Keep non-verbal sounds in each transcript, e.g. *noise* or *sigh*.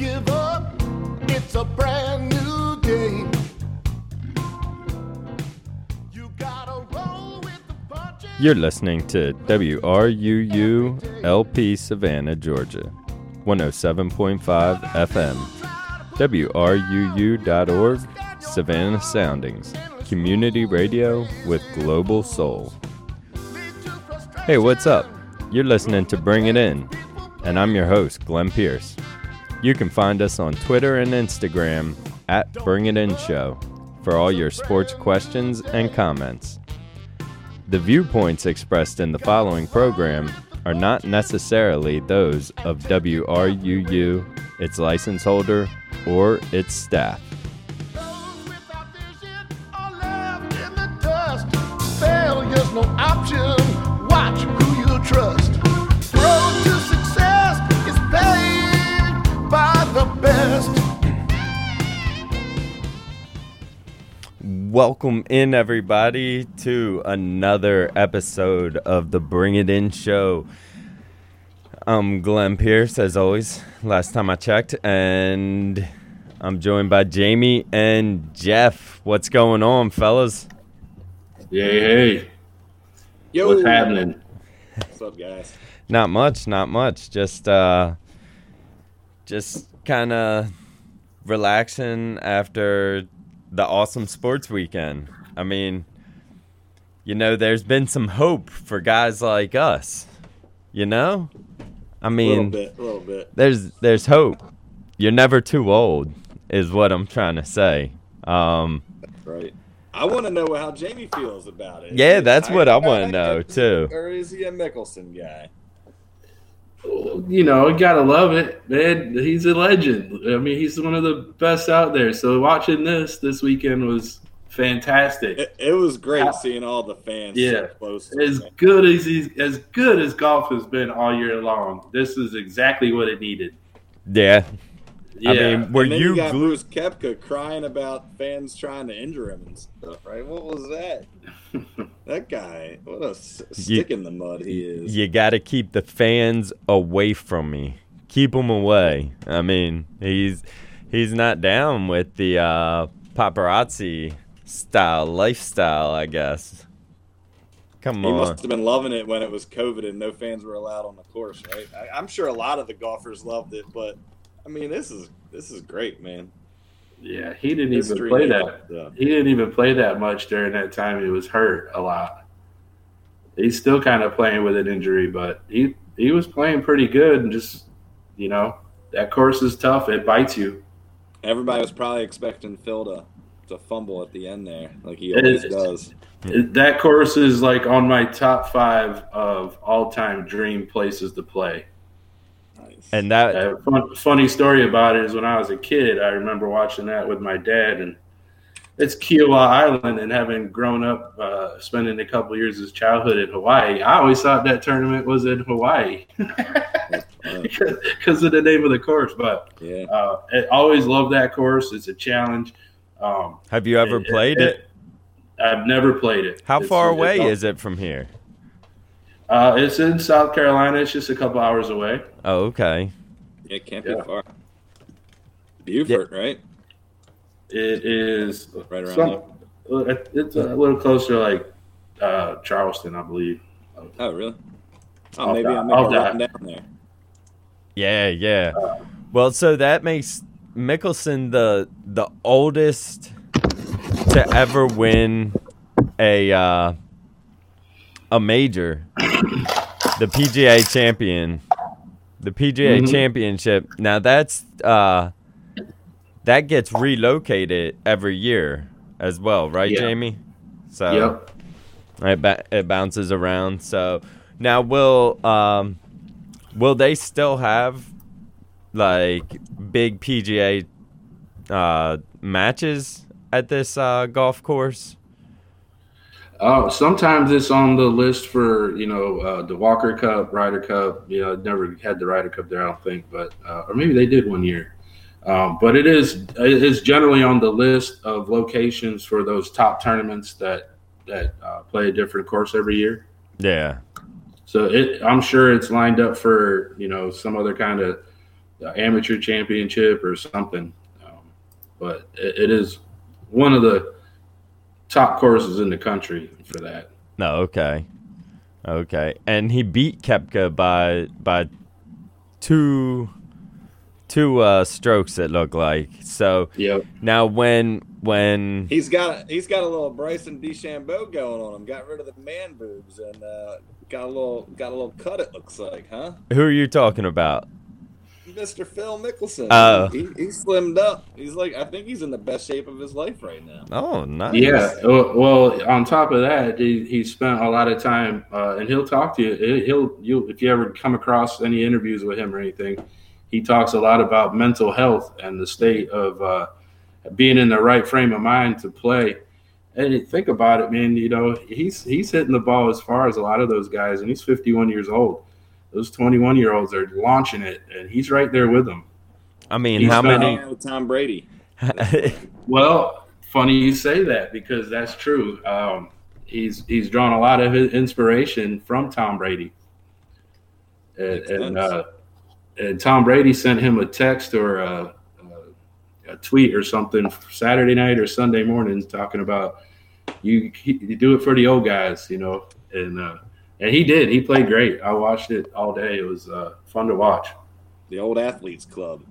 give up. It's a brand new day. You. You're listening to WRUU LP Savannah, Georgia, 107.5 FM, WRUU.org, Savannah Soundings, community radio with global soul. Hey, what's up? You're listening to Bring It In, and I'm your host, Glenn Pierce. You can find us on Twitter and Instagram at Bring It In Show for all your sports questions and comments. The viewpoints expressed in the following program are not necessarily those of WRUU, its license holder, or its staff. Those without Welcome in, everybody, to another episode of the Bring It In Show. I'm Glenn Pierce, as always, last time I checked, and I'm joined by Jamie and Jeff. What's going on, fellas? Yay, hey. Yo, What's happening? What's up, guys? Not much, not much. Just uh just kind of relaxing after the awesome sports weekend. I mean, you know, there's been some hope for guys like us. You know? I A little mean, bit, a little bit. there's there's hope. You're never too old is what I'm trying to say. Um Right. I want to know how Jamie feels about it. Yeah, that's what I Tiger wanna know, too. Or is he a Mickelson guy? You know, you gotta love it, man. He's a legend. I mean, he's one of the best out there. So watching this this weekend was fantastic. It, it was great How- seeing all the fans Yeah. so close to As him. good as he's as good as golf has been all year long. This is exactly what it needed. yeah. Yeah. I mean, were you you got glu- Brooks Koepka crying about fans trying to injure him and stuff, right? What was that? *laughs* that guy, what a s- stick in the mud he is. you got to keep the fans away from me. Keep them away. I mean, he's he's not down with the uh, paparazzi style lifestyle, I guess. Come on. He must have been loving it when it was COVID and no fans were allowed on the course, right? I, I'm sure a lot of the golfers loved it, but I mean, this is this is great, man. yeah, he didn't even play that. up. He didn't even play that much during that time. He was hurt a lot. He's still kind of playing with an injury, but he he was playing pretty good. And just you know, that course is tough. It bites you. Everybody was probably expecting Phil to, to fumble at the end there, like he always does. It- that course is like on my top five of all time dream places to play. Nice. and that A fun, funny story about it is when I was a kid, I remember watching that with my dad, and it's Kiawah Island. And having grown up, uh, spending a couple years of his childhood in Hawaii, I always thought that tournament was in Hawaii Uh, *laughs* because of the name of the course. But yeah, uh, I always loved that course. It's a challenge. Um, have you ever it- played it- it? I've never played it. How It's- far away is it from here? Uh, it's in South Carolina. It's just a couple hours away. Oh, okay. it can't Yeah. be far. Beaufort, right? It is Right around some- uh, It's a little closer, like uh, Charleston, I believe. Oh, really? Oh, I'll maybe die- I'll make I'll a run down there. Yeah, yeah. Well, so that makes Mickelson the the oldest to ever win a uh, a major, the PGA champion, the PGA Mhm. championship. Now that's uh, that gets relocated every year as well, right, Yeah. Jamie? So Yep. it, ba- it bounces around. So now will um, will they still have like big PGA uh, matches at this uh, golf course? Oh, sometimes it's on the list for you know uh, the Walker Cup, Ryder Cup. You know, I never had the Ryder Cup there, I don't think, but uh, or maybe they did one year. Um, but it is it is generally on the list of locations for those top tournaments that that uh, play a different course every year. Yeah. So it, I'm sure it's lined up for you know some other kind of amateur championship or something. Um, but it, it is one of the top courses in the country for that. No, okay, okay, and he beat Koepka by by two two uh, strokes. It looked like so. Yep. Now when when He's got he's got a little Bryson DeChambeau going on him. Got rid of the man boobs and uh, got a little got a little cut. It looks like, huh? who are you talking about? Mr. Phil Mickelson. Oh. he, he slimmed up. He's like I think he's in the best shape of his life right now. Oh, nice. Yeah. Well, well, on top of that, he, he spent a lot of time, uh, and he'll talk to you. He- He'll you if you ever come across any interviews with him or anything, he talks a lot about mental health and the state of uh, being in the right frame of mind to play. And think about it, man. You know, he's he's hitting the ball as far as a lot of those guys, and he's 51 years old. Those 21 year olds are launching it, and he's right there with them. I mean, He's how not- many? Yeah, with Tom Brady. *laughs* Well, funny you say that because that's true. Um, he's he's drawn a lot of his inspiration from Tom Brady, and, and, uh, and Tom Brady sent him a text or a, a, a tweet or something Saturday night or Sunday morning talking about you you do it for the old guys, you know, and uh, and he did. He played great. I watched it all day. It was uh, fun to watch. The old athletes club.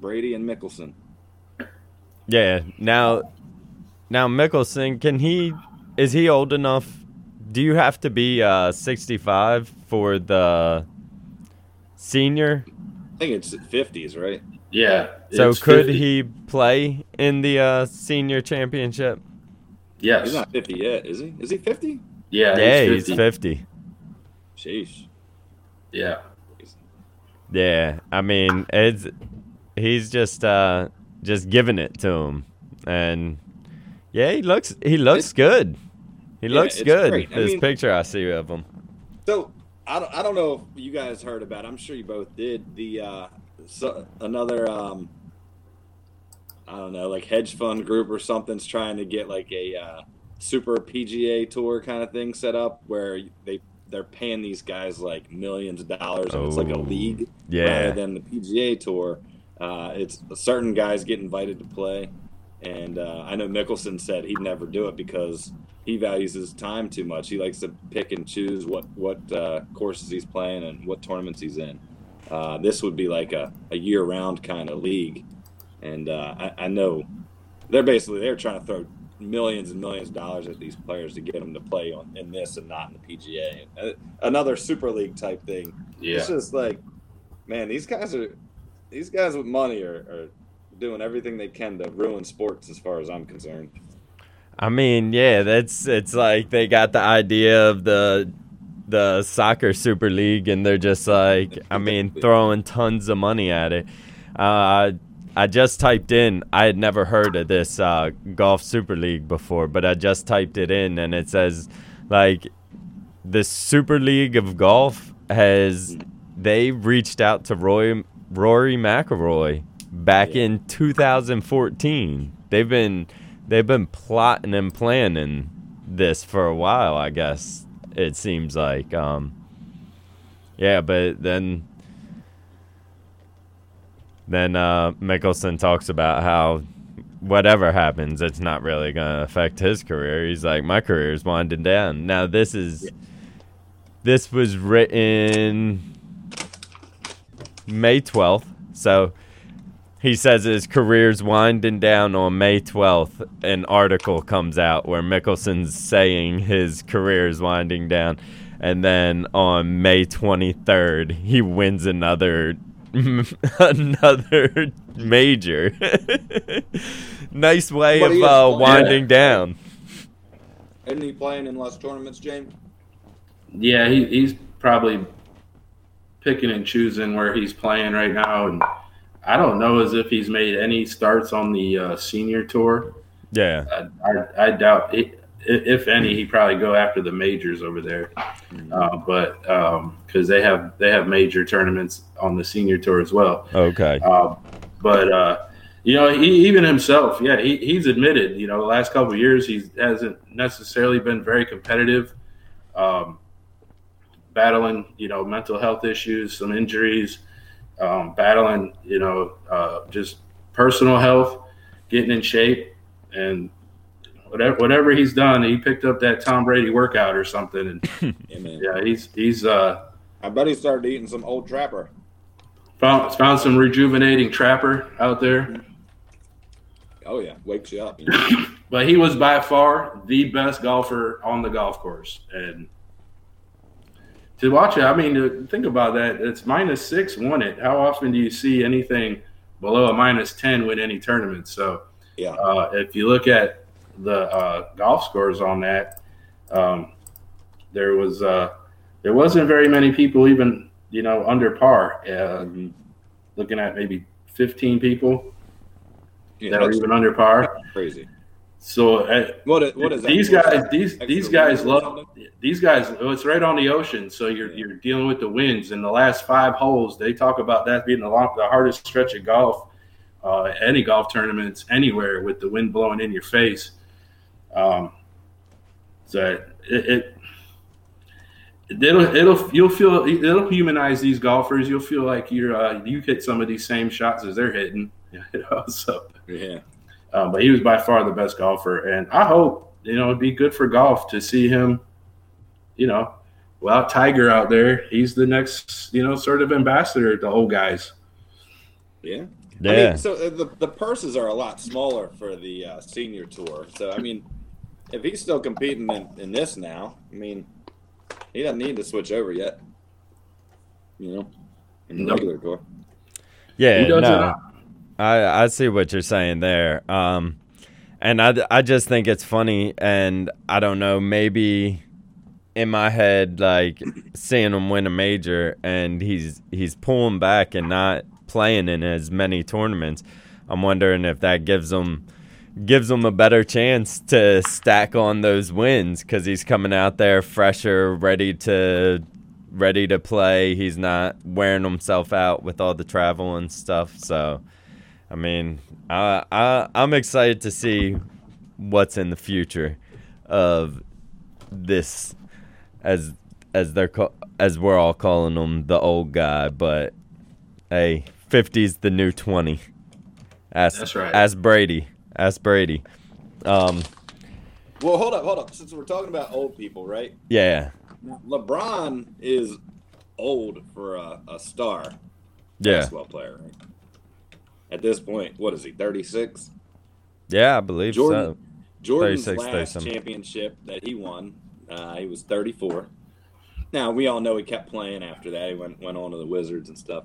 Brady and Mickelson. Yeah. Now, now Mickelson, can he? Is he old enough? Do you have to be uh, 65 for the senior? I think it's fifties, right? Yeah. So could 50. he play in the uh, senior championship? Yes. He's not fifty yet, is he? Is he fifty? yeah. Yeah, he's he's 50. 50. Sheesh. Yeah. Yeah, I mean, it's he's just uh just giving it to him, and yeah, he looks he looks It's- good. He Yeah, looks good. great. I This mean- picture I see of him. So I don't, I don't know if you guys heard about. It. I'm sure you both did. The uh, so, another um, I don't know, like hedge fund group or something's trying to get like a uh, super PGA tour kind of thing set up where they they're paying these guys like millions of dollars and it's like a Oh, league Yeah, rather than the PGA tour. Uh, it's certain guys get invited to play, and uh, I know Mickelson said he'd never do it because he values his time too much. He likes to pick and choose what what uh, courses he's playing and what tournaments he's in. Uh, this would be like a, a year round kind of league, and uh, I, I know they're basically they're trying to throw millions and millions of dollars at these players to get them to play on in this and not in the PGA. Uh, Another Super League type thing. Yeah. It's just like, man, these guys are these guys with money are, are doing everything they can to ruin sports, as far as I'm concerned. I mean, yeah, that's it's like they got the idea of the the soccer super league, and they're just like, I mean, *laughs* throwing tons of money at it. Uh, I just typed in. I had never heard of this uh, golf super league before, but I just typed it in, and it says like the Super League of Golf has they reached out to Roy Rory McIlroy back Yeah. in 2014. They've been they've been plotting and planning this for a while, I guess. It seems like um yeah, but then then uh Mickelson talks about how whatever happens, it's not really going to affect his career. He's like, my career is winding down. Now, this is this was written May 12th. So he says his career's winding down on May 12th. An article comes out where Mickelson's saying his career is winding down. And then on May 23rd, he wins another *laughs* another major. *laughs* nice way But of uh, playing. winding down. Isn't he playing in less tournaments, James? Yeah, he, he's probably picking and choosing where he's playing right now, and I don't know as if he's made any starts on the uh, senior tour. Yeah. I, I, I doubt, it, if any, he probably go after the majors over there. Uh, but because they have they have major tournaments on the senior tour as well. Okay. Uh, but uh, you know, he, even himself, yeah, he, he's admitted. You know, the last couple of years, he hasn't necessarily been very competitive. Um, battling, you know, mental health issues, some injuries, um, battling, you know, uh, just personal health, getting in shape, and whatever whatever he's done, he picked up that Tom Brady workout or something, and *laughs* Yeah, yeah, he's he's uh, I bet he started eating some old trapper. found found some rejuvenating trapper out there. Oh yeah, wakes you up. *laughs* But he was by far the best golfer on the golf course, and to watch it, I mean, to think about that. It's minus six won it. How often do you see anything below a minus ten win any tournament? So, Yeah. uh, if you look at the uh, golf scores on that, um, there was uh, there wasn't very many people even you know under par. Uh, Mhm. Looking at maybe fifteen people Yeah, that were even under par. crazy. So uh, What is, what is that? these What's guys, that? these these guys love these guys. oh, It's right on the ocean, so you're Yeah. you're dealing with the winds. In the last five holes, they talk about that being the long, the hardest stretch of golf, uh, any golf tournaments anywhere with the wind blowing in your face. Um, so it, it it'll it'll you'll feel it'll humanize these golfers. You'll feel like you're uh, you hit some of these same shots as they're hitting. *laughs* You know, so Yeah. um, but he was by far the best golfer, and I hope you know it'd be good for golf to see him. You know, without Tiger out there, he's the next you know sort of ambassador to old guys. Yeah. I Yeah. mean, so uh, the the purses are a lot smaller for the uh, senior tour. So I mean, if he's still competing in, in this now, I mean, he doesn't need to switch over yet. You know, in the Nope. regular tour. Yeah, no. I I see what you're saying there. Um, and I I just think it's funny, and I don't know, maybe in my head, like seeing him win a major, and he's he's pulling back and not playing in as many tournaments. I'm wondering if that gives him gives him a better chance to stack on those wins because he's coming out there fresher, ready to ready to play. He's not wearing himself out with all the travel and stuff. So, I mean, I, I I'm excited to see what's in the future of this, as as they're as we're all calling him the old guy. But hey, 50's the new 20. Ask, That's right. Ask Brady. Ask Brady. Um, Well, hold up, hold up. Since we're talking about old people, right? yeah, LeBron is old for a, a star yeah, basketball player. Right? At this point, what is he? Thirty six. yeah. I believe Jordan- so. Jordan's 36, last 37. championship that he won, uh, he was 34. Now we all know he kept playing after that. He went went on to the Wizards and stuff.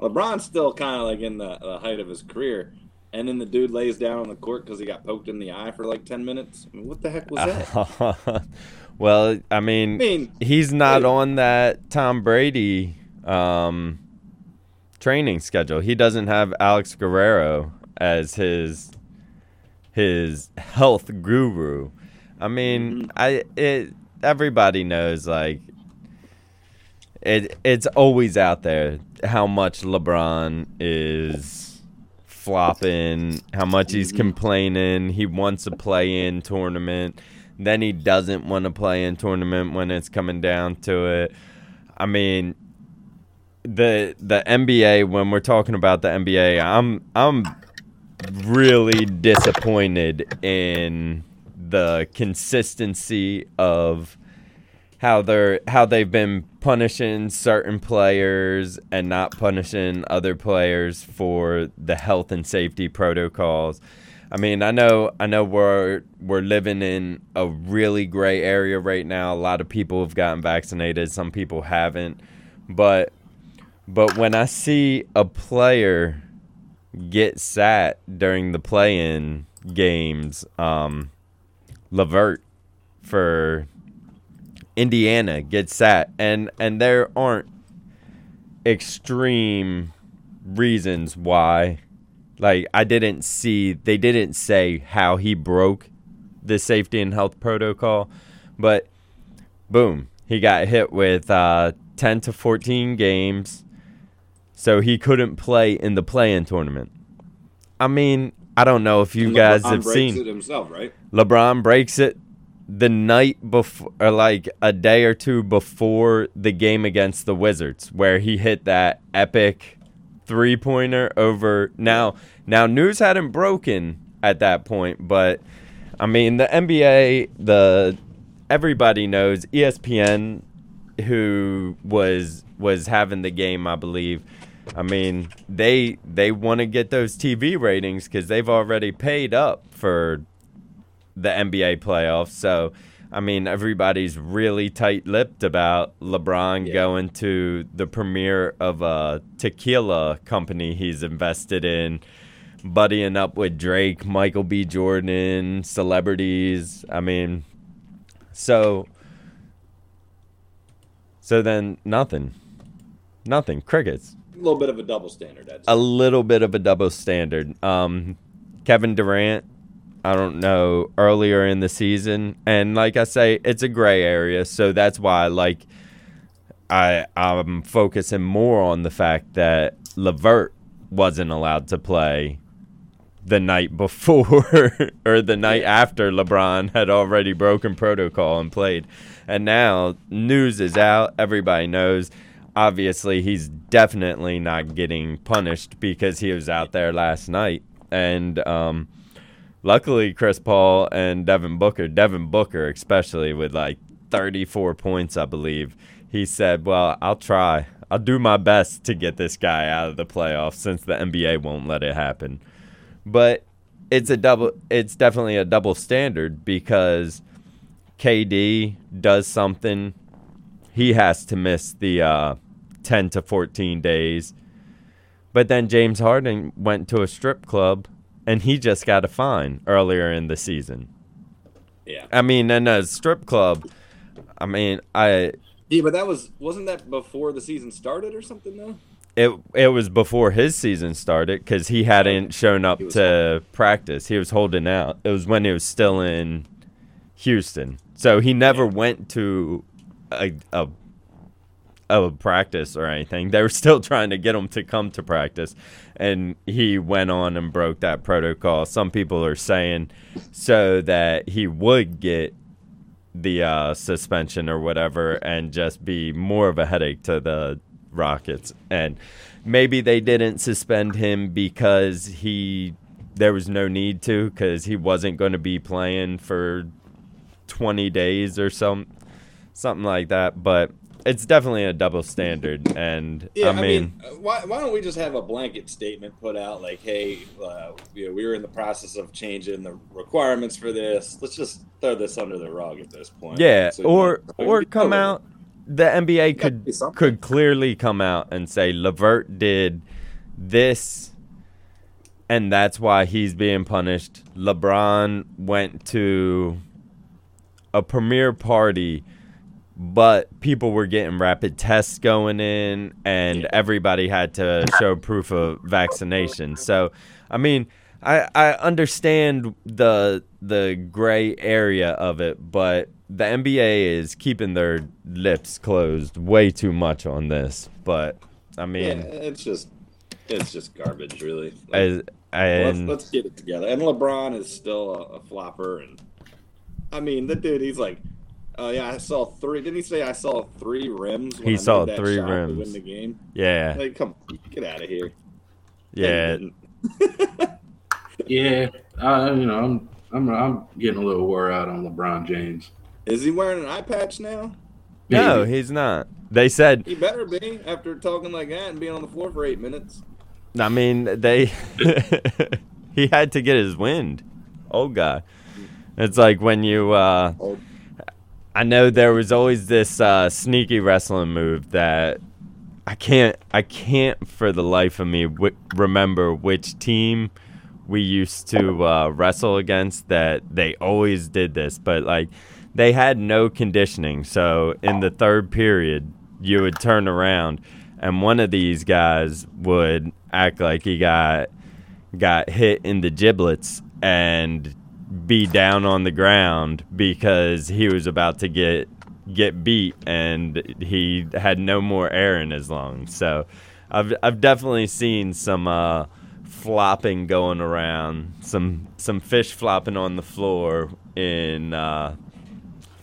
LeBron's still kind of like in the, the height of his career, and then the dude lays down on the court because he got poked in the eye for like 10 minutes. I mean, what the heck was that? *laughs* well, I mean, I mean, he's not hey. on that Tom Brady um, training schedule. He doesn't have Alex Guerrero as his his health guru. I mean, Mhm. I it everybody knows like it it's always out there how much LeBron is flopping, how much he's Mhm. complaining. He wants a play in tournament. Then he doesn't want to play in tournament when it's coming down to it. I mean, the the NBA when we're talking about the NBA, I'm I'm really disappointed in the consistency of how they're how they've been punishing certain players and not punishing other players for the health and safety protocols. I mean, I know I know we're we're living in a really gray area right now. A lot of people have gotten vaccinated, some people haven't. But but when I see a player get sat during the play-in games, um, LeVert for Indiana gets sat, and and there aren't extreme reasons why. Like I didn't see, they didn't say how he broke the safety and health protocol, but boom, he got hit with uh, ten to fourteen games, so he couldn't play in the play-in tournament. I mean, I don't know if you And guys LeBron have breaks seen. it himself, right? LeBron breaks it the night before, or like a day or two before the game against the Wizards, where he hit that epic three pointer over now. Now news hadn't broken at that point, but I mean the NBA, the everybody knows ESPN, who was was having the game, I believe. I mean they they want to get those TV ratings because they've already paid up for the NBA playoffs, so I mean, everybody's really tight lipped about LeBron yeah. going to the premiere of a tequila company he's invested in, buddying up with Drake, Michael B. Jordan, celebrities. I mean, so. So then nothing. Nothing. Crickets. A little bit of a double standard. A little bit of a double standard. Um, Kevin Durant I don't know, earlier in the season. And like I say, it's a gray area. So that's why like I I'm focusing more on the fact that LeVert wasn't allowed to play the night *laughs* before or the night after LeBron had already broken protocol and played. And now news is out. Everybody knows. Obviously, he's definitely not getting punished because he was out there last night. And um, luckily Chris Paul and Devin Booker, Devin Booker especially with like 34 points, I believe. He said, "Well, I'll try. I'll do my best to get this guy out of the playoffs since the NBA won't let it happen." But it's a double it's definitely a double standard because KD does something he has to miss the uh, 10 to 14 days. But then James Harden went to a strip club and he just got a fine earlier in the season. Yeah. I mean, in a strip club, I mean, I. Yeah, but that was wasn't that before the season started or something though. It it was before his season started because he hadn't shown up to practice. He was holding out. It was when he was still in Houston, so he never yeah. went to a, a of practice or anything. They were *laughs* still trying to get him to come to practice, and he went on and broke that protocol. Some people are saying so that he would get the uh, suspension or whatever and just be more of a headache to the Rockets. And maybe they didn't suspend him because he there was no need to because he wasn't going to be playing for 20 days or some something like that. But it's definitely a double standard, and *laughs* yeah, I mean, I mean, why, why don't we just have a blanket statement put out like, hey, uh, you know, we were in the process of changing the requirements for this. Let's just throw this under the rug at this point. Yeah, so, or you know, or come out. The NBA could could clearly come out and say LeVert did this, and that's why he's being punished. LeBron went to a premiere party but people were getting rapid tests going in and everybody had to show proof of vaccination. So i mean i i understand the the gray area of it but the nba is keeping their lips closed way too much on this. But i mean yeah, it's just it's just garbage really. Like, as, and let's, let's, get it together. And lebron is still a, a flopper and i mean the dude he's like Oh uh, yeah, I saw three. Didn't he say I saw three rims? he I saw three rims. To win the game. Yeah. Like, come, get out of here. Yeah. *laughs* yeah. Uh, you know, I'm, I'm, I'm getting a little wore out on LeBron James. Is he wearing an eye patch now? No, he's not. They said he better be after talking like that and being on the floor for eight minutes. I mean, they *laughs* he had to get his wind. Old guy. It's like when you uh, Old I know there was always this uh, sneaky wrestling move that I can't I can't for the life of me w- remember which team we used to uh, wrestle against that they always did this, but like they had no conditioning. So in the third period, you would turn around and one of these guys would act like he got got hit in the giblets and be down on the ground because he was about to get get beat and he had no more air in his lungs. So I've I've definitely seen some uh, flopping going around, some some fish flopping on the floor in uh,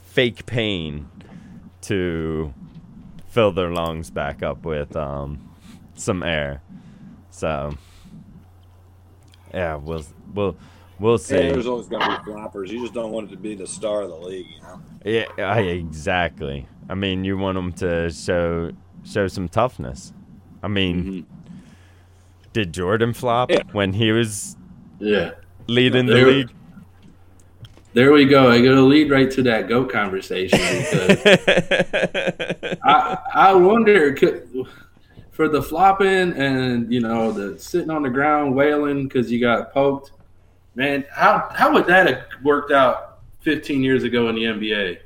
fake pain to fill their lungs back up with um, some air. So, yeah, we'll we'll we'll see. Hey, there's always going to be floppers. You just don't want it to be the star of the league, you know. Yeah, I- exactly. I mean, you want them to show show some toughness. I mean, mm-hmm. did Jordan flop Yeah. when he was Yeah. leading the league? There we go. I got to lead right to that goat conversation because *laughs* I I wonder could, for the flopping and you know the sitting on the ground wailing because you got poked. Man, how how would that have worked out 15 years ago in the NBA?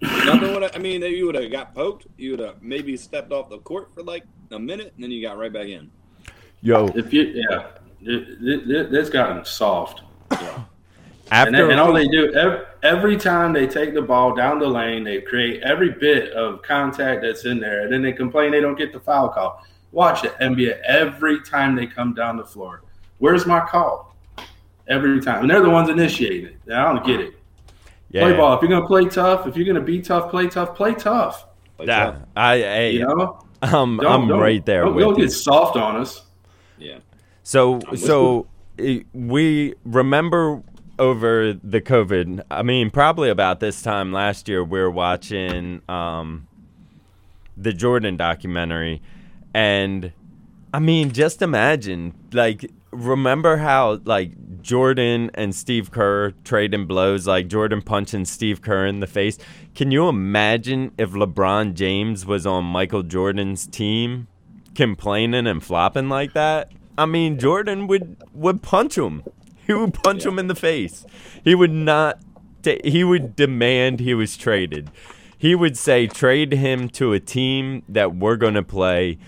Nothing would. I mean, you would have got poked. You would have maybe stepped off the court for like a minute, and then you got right back in. Yo, If you yeah, it, it, it, it's gotten soft. And, after and all they do every, every time they take the ball down the lane, they create every bit of contact that's in there, and then they complain they don't get the foul call. Watch it, NBA. Every time they come down the floor, where's my call? Every time, and they're the ones initiating it. I don't get it. Play ball. If you're gonna play tough, if you're gonna be tough, play tough. Play tough. Like yeah, that. I, hey, You know, I'm Don't- I'm don't- right there Don't, don't get soft on us. yeah. So so we remember over the COVID. I mean, probably about this time last year, we were watching um, the Jordan documentary, and I mean, just imagine like. Remember how like Jordan and Steve Kerr trading blows, like Jordan punching Steve Kerr in the face. Can you imagine if LeBron James was on Michael Jordan's team? complaining and flopping like that, I mean, Jordan would would punch him. He would punch him in the face. He would not. ta- he would demand he was traded. He would say trade him to a team that we're going to play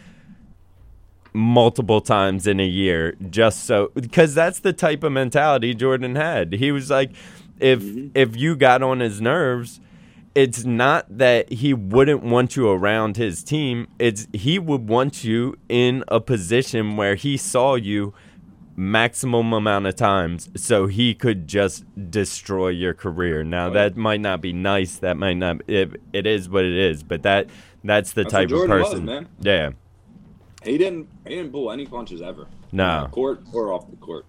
multiple times in a year just so because that's the type of mentality Jordan had. He was like if mm-hmm. if you got on his nerves it's not that he wouldn't want you around his team. It's he would want you in a position where he saw you maximum amount of times so he could just destroy your career. Now that might not be nice. That might not it, it is what it is, but that that's the That's type of was, person. man. Yeah. He didn't. He didn't pull any punches ever. No. On the court or off the court.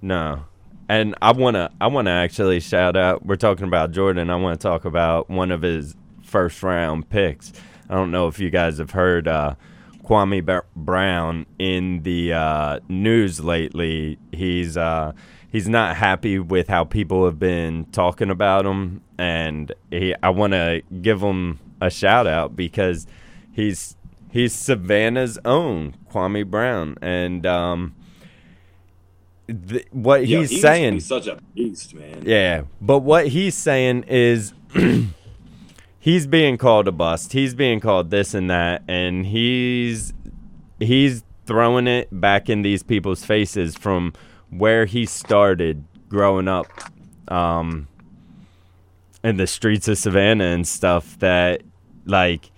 No. And I wanna I wanna actually shout out we're talking about Jordan, I wanna talk about one of his first round picks. I don't know if you guys have heard uh Kwame Br- Brown in the uh, news lately. He's uh, he's not happy with how people have been talking about him, and he, I want to give him a shout out because he's he's Savannah's own Kwame Brown, and um, th- what Yeah, he's he saying, be such a beast, man. yeah, but what he's saying is *clears throat* he's being called a bust. He's being called this and that, and he's he's throwing it back in these people's faces from where he started growing up um, in the streets of Savannah and stuff. That like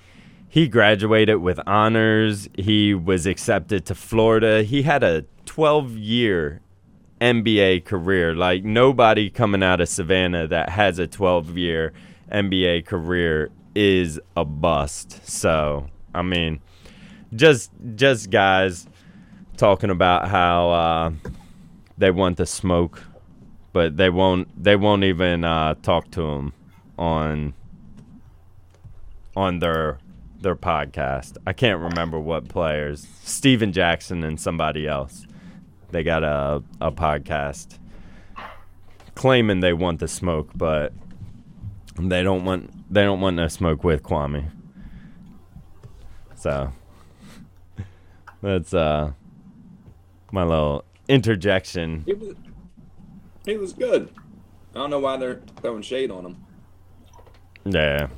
he graduated with honors. He was accepted to Florida. He had a 12 year NBA career. Like nobody coming out of Savannah that has a 12 year NBA career is a bust. So, I mean, just just guys talking about how uh, they want the smoke, but they won't they won't even uh, talk to him on on their their podcast. I can't remember what players. Stephen Jackson and somebody else. They got a a podcast claiming they want the smoke, but they don't want they don't want no smoke with Kwame. So that's uh my little interjection. He was, he was good. I don't know why they're throwing shade on him. Yeah.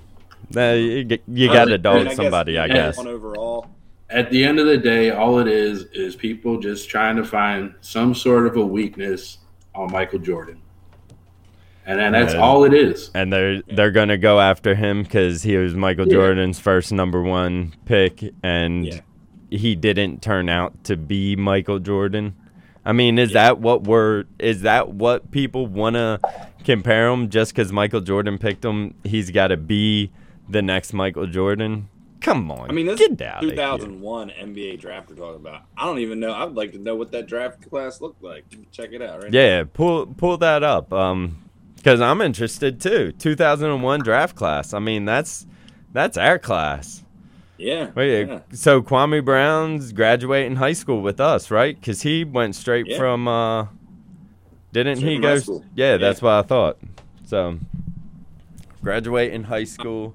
Nah, you, you got to dog I guess- somebody, I yeah, guess. Overall. At the end of the day, all it is is people just trying to find some sort of a weakness on Michael Jordan, and then that's Yeah. all it is. and they're they're gonna go after him because he was Michael Yeah. Jordan's first number one pick, and Yeah. he didn't turn out to be Michael Jordan. I mean, is that what we're? Is that what people wanna compare him just because Michael Jordan picked him? He's got to be the next Michael Jordan Come on. I mean, this get out 2001 NBA draft we're talking about. I don't even know. I'd like to know what that draft class looked like. Check it out right Yeah, pull pull that up. Um, because I'm interested too. 2001 draft class. I mean, that's that's our class. Yeah. Wait, yeah. so Kwame Brown's graduating high school with us, right? Because he went straight Yeah. from. uh Didn't Straight he go? Yeah, Yeah. that's what I thought. So, graduating high school.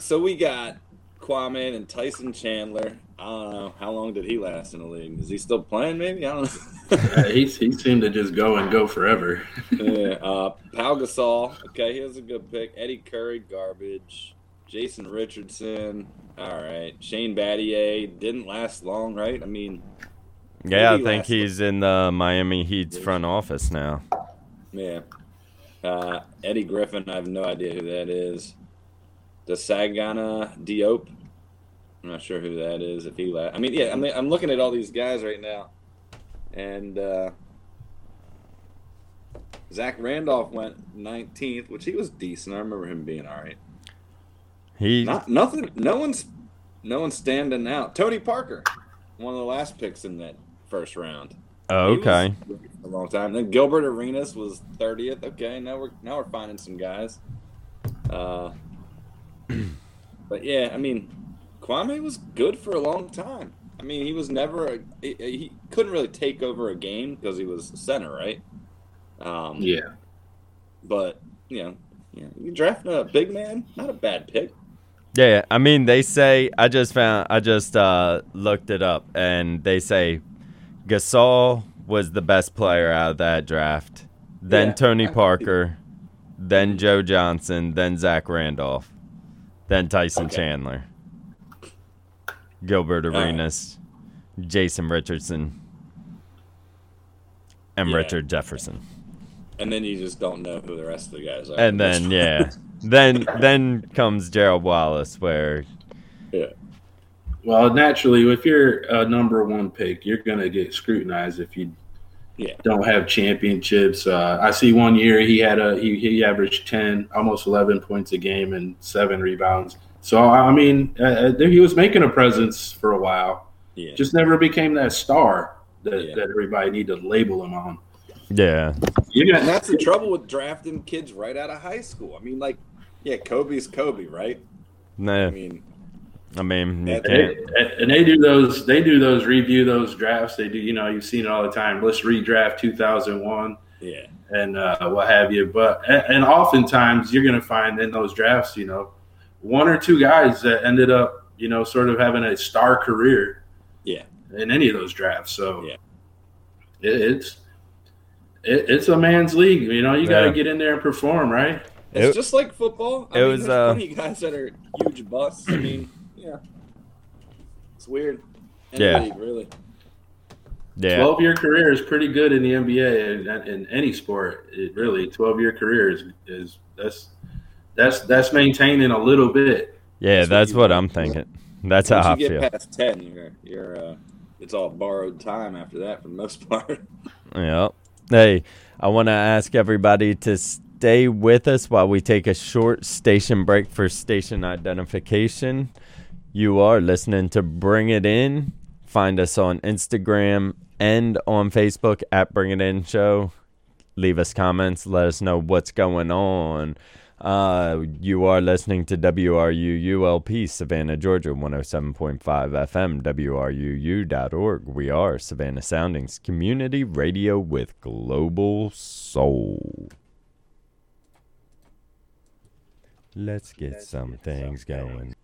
So we got Kwame and Tyson Chandler. I don't know how long did he last in the league. Is he still playing? Maybe I don't know. *laughs* Uh, he, he seemed to just go and go forever. *laughs* yeah, uh, Pau Gasol. Okay, he was a good pick. Eddie Curry, garbage. Jason Richardson. All right. Shane Battier didn't last long, right? I mean, Yeah, I think last- he's in the Miami Heat's front office now. yeah. Uh, Eddie Griffin. I have no idea who that is. DeSagana Diop. I'm not sure who that is. If he, la- I mean, yeah. I mean, I'm looking at all these guys right now, and uh, Zach Randolph went 19th, which he was decent. I remember him being all right. He Not nothing. No one's no one's standing out. Tony Parker, one of the last picks in that first round. oh, okay. a long time. Then Gilbert Arenas was 30th. Okay, now we're now we're finding some guys. Uh, *clears throat* but yeah, I mean, Kwame was good for a long time. I mean, he was never a, he, he couldn't really take over a game because he was center, right? Um, Yeah. But you know, you know, you drafting a big man, not a bad pick. Yeah, I mean they say I just found I just uh looked it up and they say Gasol was the best player out of that draft. Then Yeah, Tony I- Parker, then Joe Johnson, then Zach Randolph, then Tyson Okay. Chandler, Gilbert right. Arenas, Jason Richardson, and Yeah. Richard Jefferson. And then you just don't know who the rest of the guys are. And then *laughs* yeah, then then comes Gerald Wallace where yeah, Well, naturally, if you're a number one pick, you're going to get scrutinized if you Yeah. don't have championships. Uh, I see one year he had a he, he averaged ten, almost eleven points a game and seven rebounds. So I mean, uh, uh, he was making a presence for a while. yeah, Just never became that star that, Yeah. that everybody need to label him on. yeah. You and got that's the trouble with drafting kids right out of high school. I mean, like, yeah, Kobe's Kobe, right? Nah, I mean, I mean, you Yeah, can't. and they do those they do those review those drafts. They do you know you've seen it all the time. Let's redraft 2001. yeah, and uh, what have you. But and, and oftentimes you're going to find in those drafts, you know, one or two guys that ended up, you know, sort of having a star career. Yeah. In any of those drafts, so Yeah. it, it's it, it's a man's league. You know, you got to Yeah. get in there and perform, right? it's It- just like football. I it mean, was, uh, plenty of guys that are huge busts. I mean, yeah, it's weird. Any Yeah. league, really. Yeah, Twelve year career is pretty good in the NBA and in any sport. It really twelve year career is is that's that's that's maintaining a little bit. yeah, That's what that's you what. I'm thinking. That's how I Once you get past ten, you're you're uh, it's all borrowed time after that for the most part. *laughs* yeah. Hey, I want to ask everybody to stay with us while we take a short station break for station identification. You are listening to Bring It In. Find us on Instagram and on Facebook at Bring It In Show. Leave us comments. Let us know what's going on. Uh, you are listening to WRUULP, Savannah, Georgia, 107.5 FM, WRUU.org. We are Savannah Soundings, community radio with global soul. Let's get some things going.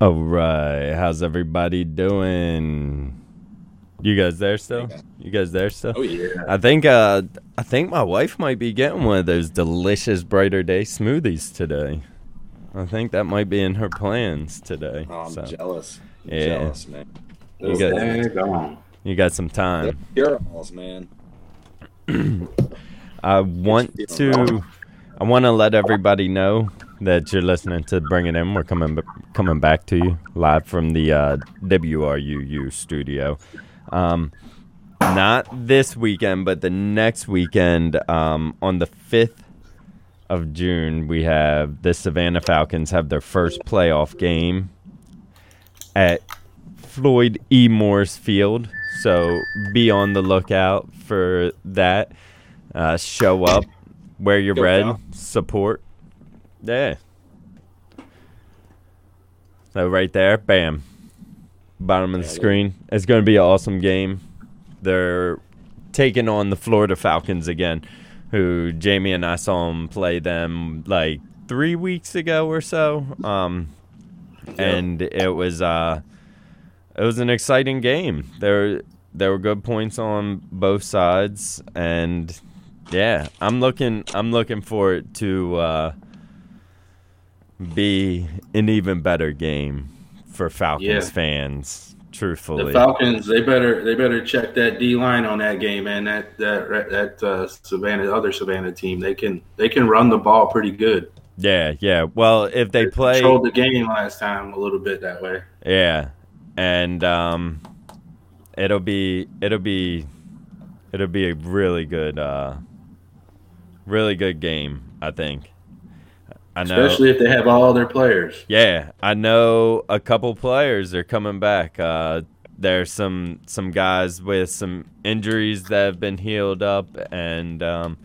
All right, how's everybody doing? You guys there still? You guys there still? Oh yeah, I think uh I think my wife might be getting one of those delicious brighter day smoothies today. I think that might be in her plans today. oh, I'm so jealous. I'm Yeah. jealous, man. You got- you got some time. they're Pure man. *clears throat* I want to I want to let everybody know that you're listening to Bring It In. We're coming b- coming back to you live from the uh, WRUU studio. Um, not this weekend, but the next weekend um, on the fifth of June, we have the Savannah Falcons have their first playoff game at Floyd E. Morris Field. So be on the lookout for that. Uh, show up, wear your Go red, Falcons. support. Yeah. So right there, bam. Bottom of the screen. It's going to be an awesome game. They're taking on the Florida Falcons again, who Jamie and I saw them play them like three weeks ago or so. Um, and it was uh, it was an exciting game. There there were good points on both sides, and yeah, I'm looking I'm looking for it to uh, be an even better game for Falcons Yeah. fans. The Truthfully, Falcons, they better they better check that D line on that game, man. That that that uh, Savannah other Savannah team, they can they can run the ball pretty good. yeah, yeah. Well, if they play, controlled the game last time a little bit that way. Yeah, and um, it'll be it'll be it'll be a really good uh, really good game. I think. I know. Especially if they have all their players. Yeah, I know a couple players are coming back. Uh, there's some some guys with some injuries that have been healed up, and um,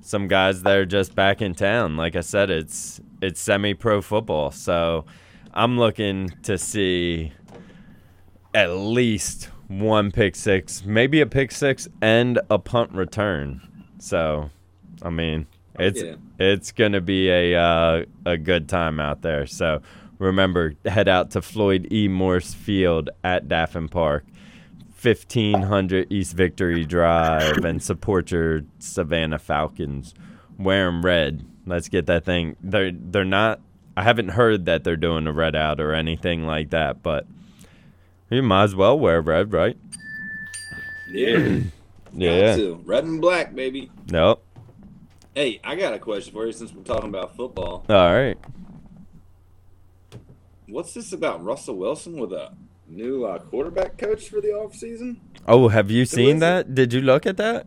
some guys that are just back in town. Like I said, it's it's semi-pro football, so I'm looking to see at least one pick six, maybe a pick six and a punt return. So, I mean, it's yeah. it's gonna be a uh, a good time out there. So remember, head out to Floyd E. Morse Field at Daffin Park, fifteen hundred East Victory Drive, and support your Savannah Falcons. Wear them red. Let's get that thing. They're they're not. I haven't heard that they're doing a red out or anything like that, but you might as well wear red, right? Yeah. *clears throat* Yeah. Red and black, baby. Nope. Hey, I got a question for you since we're talking about football. All right. What's this about Russell Wilson with a new uh, quarterback coach for the offseason? Oh, have you seen it? that? Did you look at that?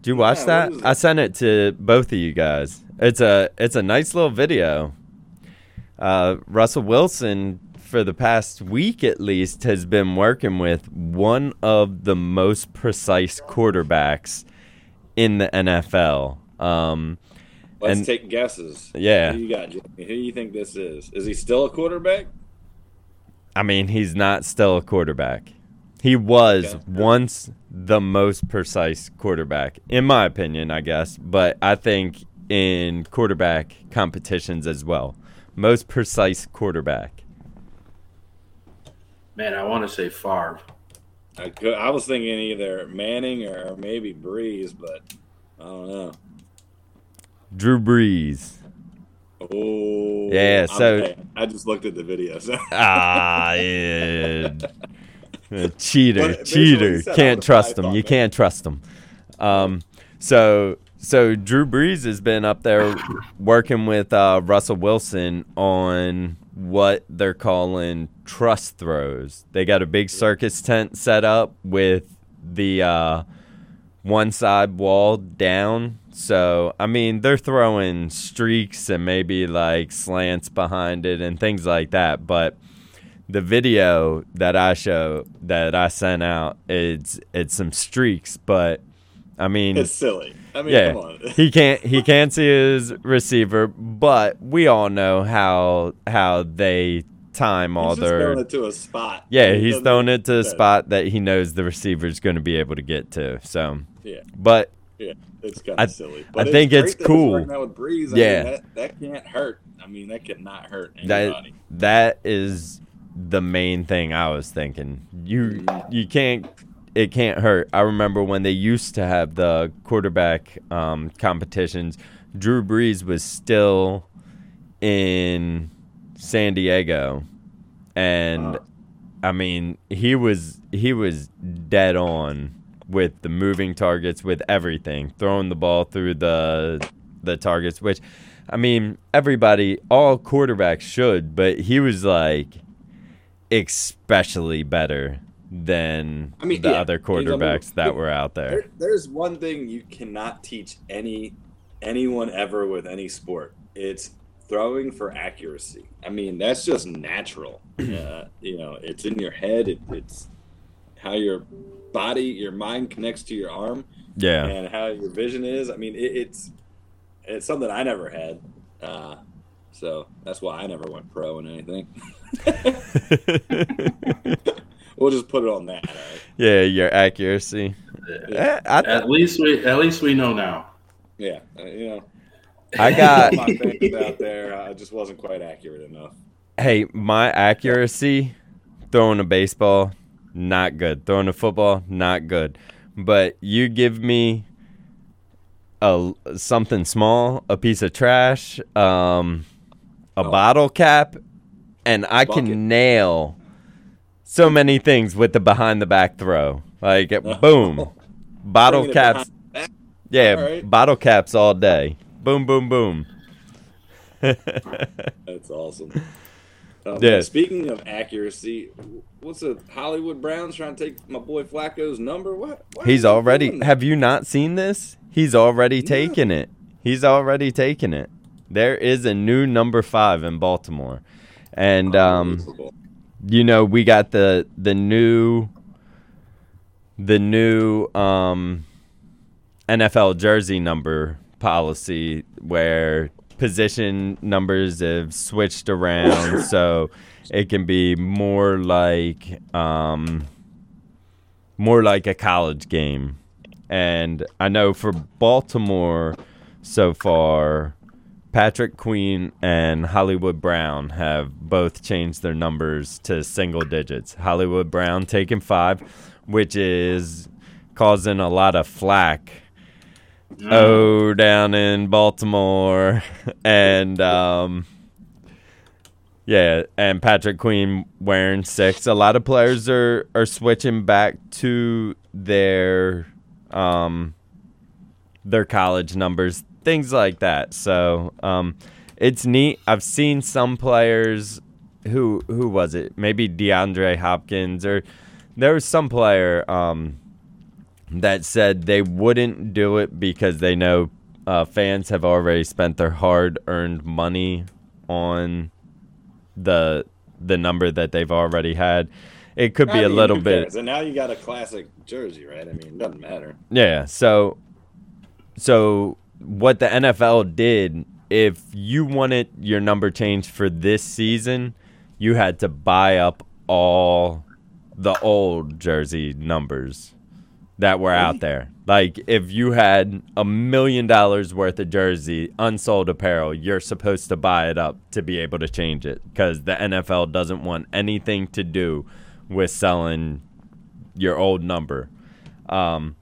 Did you watch Yeah, that? I sent it to both of you guys. It's a it's a nice little video. Uh, Russell Wilson, for the past week at least, has been working with one of the most precise quarterbacks in the NFL. Um, Let's And- take guesses. Yeah. Who you got, Jimmy? Who do you think this is? Is he still a quarterback? I mean, he's not still a quarterback. He was Okay. once the most precise quarterback, in my opinion, I guess. But I think in quarterback competitions as well, most precise quarterback. Man, I want to say Favre. I, could, I was thinking either Manning or maybe Brees, but I don't know. Drew Brees. Oh, Yeah, so- paying. I just looked at the video. So. Ah, yeah. *laughs* *laughs* Cheater, But cheater. Can't trust him. You can't trust him. Um, so so Drew Brees has been up there working with uh, Russell Wilson on what they're calling trust throws. They got a big circus tent set up with the uh, one side wall down. So, I mean, they're throwing streaks and maybe like slants behind it and things like that. But the video that I show that I sent out, it's it's some streaks, but I mean, It's silly. I mean, yeah, come on. *laughs* he can't he can't see his receiver, but we all know how how they time all He's just their throwing it to a spot. yeah, He he's throwing it to a spot that he knows the receiver's going to be able to get to. So, Yeah, but yeah, it's kind of silly. I think it's cool. working out with Brees. I Yeah. mean, that, that can't hurt. I mean, that cannot hurt that anybody. that is the main thing I was thinking. You you can't it can't hurt. I remember when they used to have the quarterback um, competitions. Drew Brees was still in San Diego, and Uh. I mean he was he was dead on with the moving targets, with everything, throwing the ball through the the targets, which I mean, everybody, all quarterbacks should, but he was like especially better than I mean, the yeah. other mean, I mean, quarterbacks that were out there. There, there's one thing you cannot teach any anyone ever with any sport. It's throwing for accuracy. I mean, that's just natural. *clears throat* Uh, you know, it's in your head. It, it's how your body, your mind connects to your arm, Yeah. and how your vision is. I mean, it, it's it's something I never had. Uh, so that's why I never went pro in anything. *laughs* we'll just put it on that. all right? yeah, your accuracy. Eh, I, At least we at least we know now. Yeah, uh, you know, I got *laughs* my fans out there, I just wasn't quite accurate enough. hey, my accuracy throwing a baseball, not good. Throwing a football, not good. But you give me a something small, a piece of trash, um, a Oh. bottle cap, and I Bucket. can nail so many things with the behind the back throw. Like *laughs* boom, bottle caps. Yeah, right. bottle caps all day. Boom, boom, boom. *laughs* That's awesome. Um, Yeah. Speaking of accuracy, what's the Hollywood Browns trying to take my boy Flacco's number? What? Why He's already. Have you not seen this? He's already taken it. He's already taken it. There is a new number five in Baltimore, and um, you know we got the the new the new um, NFL jersey number policy where position numbers have switched around *coughs* so it can be more like um, more like a college game. And I know for Baltimore so far, Patrick Queen and Hollywood Brown have both changed their numbers to single digits. Hollywood Brown taking five, which is causing a lot of flack. Oh, down in Baltimore, *laughs* and um, yeah, and Patrick Queen wearing six. A lot of players are are switching back to their um their college numbers, things like that. So um, it's neat. I've seen some players who who was it? Maybe DeAndre Hopkins or there was some player um, that said they wouldn't do it because they know uh, fans have already spent their hard earned money on the the number that they've already had. It could be I a mean, little bit? And now you got a classic jersey, right? I mean, it doesn't matter. Yeah. So, so what the NFL did, if you wanted your number changed for this season, you had to buy up all the old jersey numbers that were out there. Like if you had a million dollars worth of jersey unsold apparel, you're supposed to buy it up to be able to change it because the NFL doesn't want anything to do with selling your old number. Um,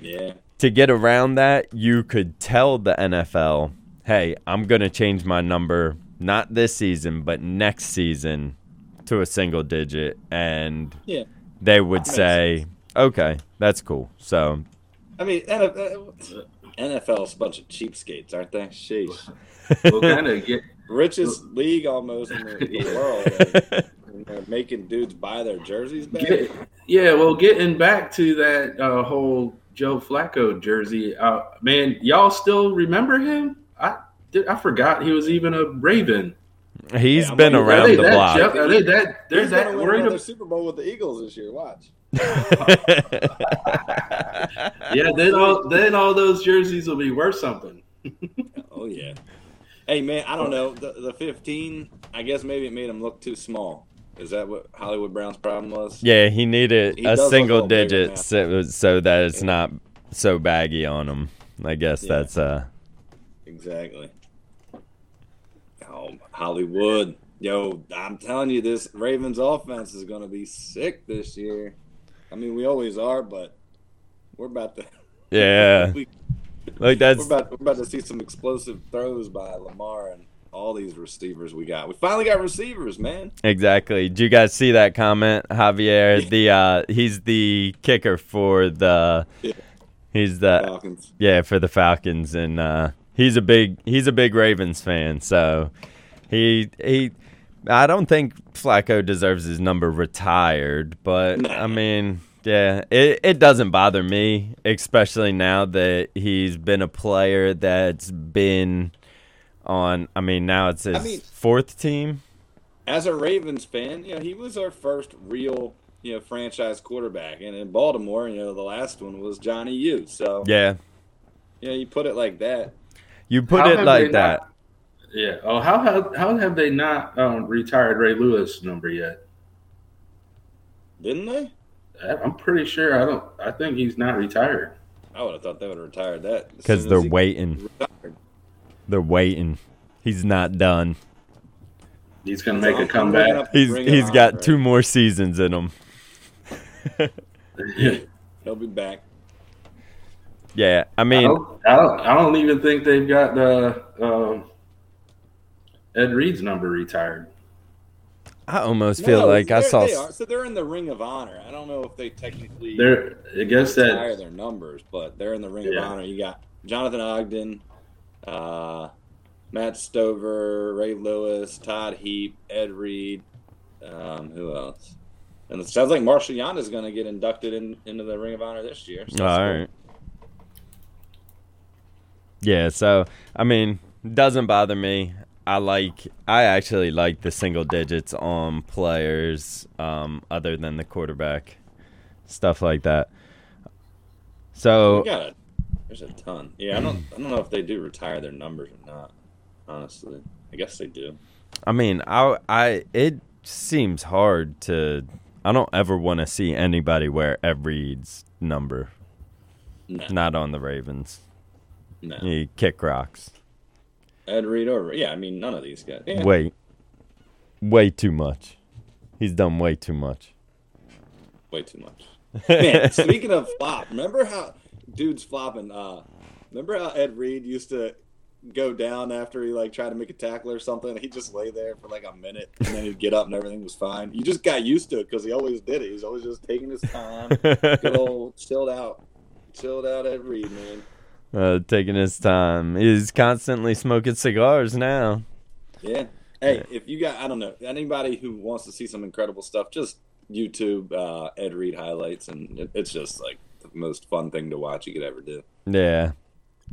Yeah. to get around that, you could tell the NFL, "Hey, I'm going to change my number not this season, but next season to a single digit." And Yeah. they would say, "Okay, that's cool." So, I mean, NFL, NFL's a bunch of cheapskates, aren't they? Sheesh. *laughs* We'll kind of get Richest league almost in the, the world. And they're making dudes buy their jerseys back. Get, yeah, well, getting back to that uh, whole Joe Flacco jersey, uh, man, y'all still remember him? I did, I forgot he was even a Raven. he's Yeah, been like, Are around they the that block. jealous- Are they that? They're He's gonna that win worried another about? Super Bowl with the Eagles this year. Watch. *laughs* Yeah, then all then all those jerseys will be worth something. Oh yeah. Hey man, I don't know the the 15. I guess maybe it made him look too small. Is that what Hollywood Brown's problem was? yeah, he needed He a does a single digit so, so that it's not so baggy on him. I guess Yeah. that's uh Exactly. Oh, Hollywood. Yo, I'm telling you, this Ravens offense is going to be sick this year. I mean, we always are, but we're about to. *laughs* yeah. we, Like we're, that's about, we're about to see some explosive throws by Lamar and all these receivers we got. We finally got receivers, man. Exactly. Do you guys see that comment, Javier? The uh he's the kicker for the Yeah. he's the Falcons. yeah, for the Falcons and uh he's a big he's a big Ravens fan. So he he I don't think Flacco deserves his number retired, but I mean, Yeah, it, it doesn't bother me, especially now that he's been a player that's been on. I mean, now it's his mean- fourth team. As a Ravens fan, you know, he was our first real, you know, franchise quarterback. And in Baltimore, you know, the last one was Johnny U. So, Yeah, you know, you put it like that. you put How it like that. not- Yeah. Oh, how have how have they not um, retired Ray Lewis number yet? Didn't they? I- I'm pretty sure. I don't. I think he's not retired. I would have thought they would have retired that. Because they're waiting. They're waiting. He's not done. He's gonna make I'm- a I'm comeback. looking He's Ring he's got Honor. two more seasons in him. *laughs* He'll be back. Yeah, I I mean, don't, I don't. I don't even think they've got the um, Ed Reed's number retired. I almost feel No, like I saw. They are. So they're in the Ring of Honor. I don't know if they technically they're. I guess retire that their numbers, but they're in the Ring Yeah. of Honor. You got Jonathan Ogden, uh, Matt Stover, Ray Lewis, Todd Heap, Ed Reed. Um, who else? And it sounds like Marshal Yanda is going to get inducted in, into the Ring of Honor this year. So All that's cool. Yeah, so I mean, doesn't bother me. I like I actually like the single digits on players um other than the quarterback. Stuff like that. So a, there's a ton. Yeah, I don't I don't know if they do retire their numbers or not. Honestly, I guess they do. I mean, I I it seems hard to I don't ever want to see anybody wear Ed Reed's number. No, Not on the Ravens. no. You kick rocks. Ed Reed or yeah, I mean none of these guys. Yeah. Wait. Way too much. He's done way too much. way too much. Man, *laughs* speaking of flop, remember how dudes flopping? Uh, remember how Ed Reed used to go down after he like tried to make a tackle or something? He'd just lay there for like a minute and then he'd get up and everything was fine. You just got used to it because he always did it. He's always just taking his time. Good old *laughs* chilled out, chilled out Ed Reed, man. Uh, taking his time. He's constantly smoking cigars now. Yeah. Hey, if you got, I don't know, anybody who wants to see some incredible stuff, just YouTube uh, Ed Reed highlights, and it, it's just like the most fun thing to watch you could ever do. Yeah.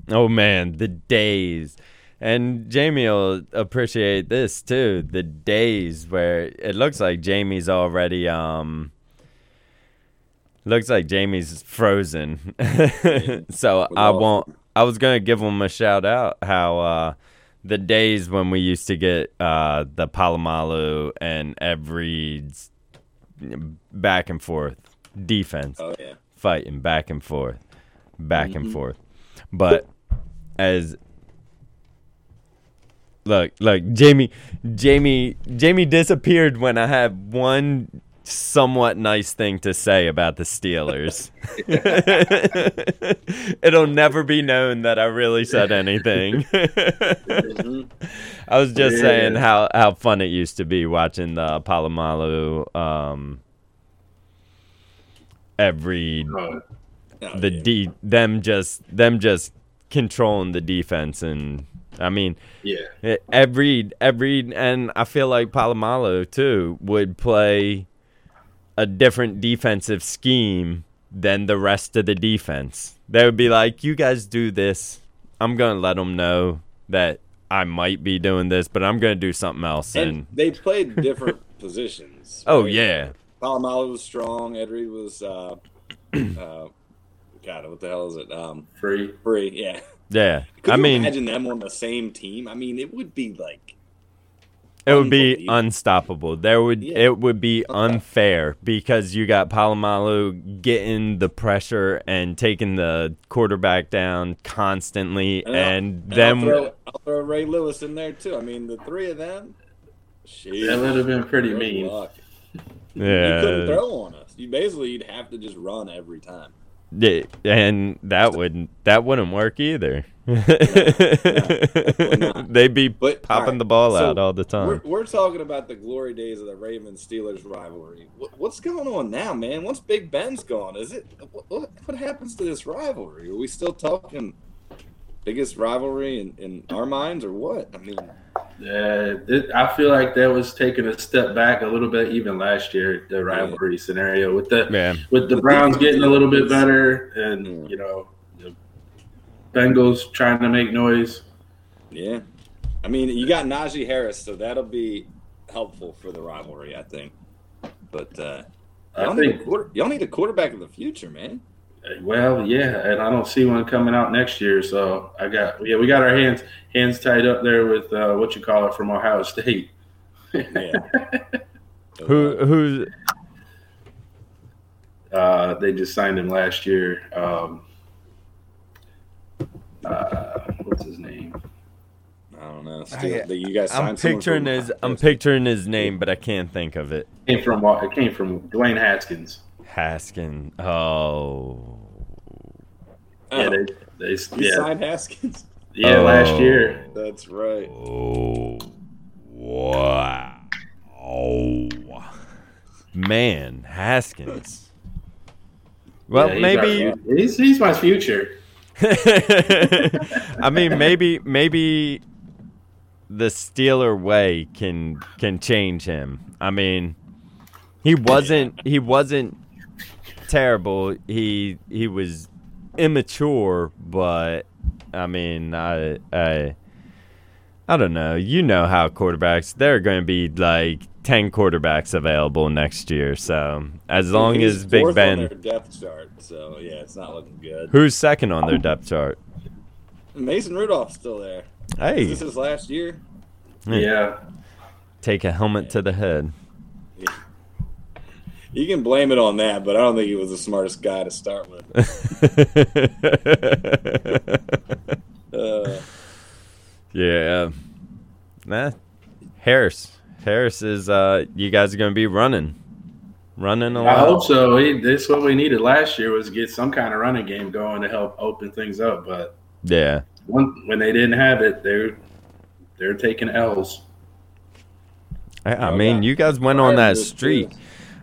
Oh man, the days. And Jamie will appreciate this too. The days where it looks like Jamie's already um looks like Jamie's frozen. *laughs* so I won't I was gonna give him a shout out how uh the days when we used to get uh the Polamalu and Ed Reed's back and forth defense Oh yeah. fighting back and forth, back and Mhm. forth. But as look, look, Jamie, Jamie, Jamie disappeared when I had one somewhat nice thing to say about the Steelers. *laughs* It'll never be known that I really said anything. *laughs* I was just Yeah. saying how, how fun it used to be watching the Polamalu um every Oh, the yeah. D them just them just controlling the defense and I mean yeah, every every and I feel like Polamalu too would play a different defensive scheme than the rest of the defense. They would be like, "You guys do this. I'm gonna let them know that I might be doing this, but I'm gonna do something else." and And, they played different *laughs* positions. oh right? yeah, Polamalu was strong. Ed Reed was, uh, uh, God, what the hell is it? Um, free. free. Yeah. yeah. Could I you mean, imagine them on the same team? I mean, it would be like It would be unstoppable. There would Yeah. it would be Okay. unfair because you got Polamalu getting the pressure and taking the quarterback down constantly, And and, I'll- then and I'll throw, I'll throw Ray Lewis in there too. I mean, the three of them. Shit. That would have been pretty mean. luck. You couldn't throw on us. You basically you'd have to just run every time. yeah, and that wouldn't that wouldn't work either. *laughs* not. They'd be But popping alright, the ball so out all the time. We're, we're talking about the glory days of the Ravens Steelers rivalry. What, what's going on now, man? Once Big Ben's gone, is it what, what, what happens to this rivalry? Are we still talking biggest rivalry in, in our minds, or what? I mean, Yeah, it, I feel like that was taking a step back a little bit even last year. The rivalry scenario with the Yeah. with the Browns getting a little bit better, and you know the Bengals trying to make noise. Yeah. I mean, you got Najee Harris, so that'll be helpful for the rivalry, I think. But uh, I y'all, need a think, quarter, y'all need a quarterback of the future, man. well, yeah, and I don't see one coming out next year. So I got, yeah, we got our hands hands tied up there with uh, what you call it from Ohio State. Yeah. *laughs* Who who's? Uh, they just signed him last year. Um, uh, what's his name? I don't know. I- Still, the- you guys I'm picturing from- his I'm picturing his name, but I can't think of it. Came from it came from Dwayne Haskins. Haskin. Oh. Yeah, Oh, they, they you yeah, signed Haskins. yeah Oh. last year. That's right. Oh. Wow. Oh. Man, Haskins. Well, Yeah, he's maybe our- he's he's my future. *laughs* I mean, maybe maybe the Steeler way can can change him. I mean, he wasn't he wasn't terrible. He he was immature, but I mean, I I I don't know. You know how quarterbacks they're going to be like ten quarterbacks available next year. So as long He's as Big fourth on Ben, their depth chart, so yeah, it's not looking good. who's second on their depth chart? Mason Rudolph's still there. Hey, This is last year. Yeah, take a helmet to the head. You can blame it on that, but I don't think he was the smartest guy to start with. *laughs* Uh, yeah. Nah. Harris. Harris is uh you guys are gonna be running. Running a lot. I hope so. We, this what we needed last year was get some kind of running game going to help open things up. But Yeah. when when they didn't have it, they're they're taking L's. I, I mean you guys went on that streak.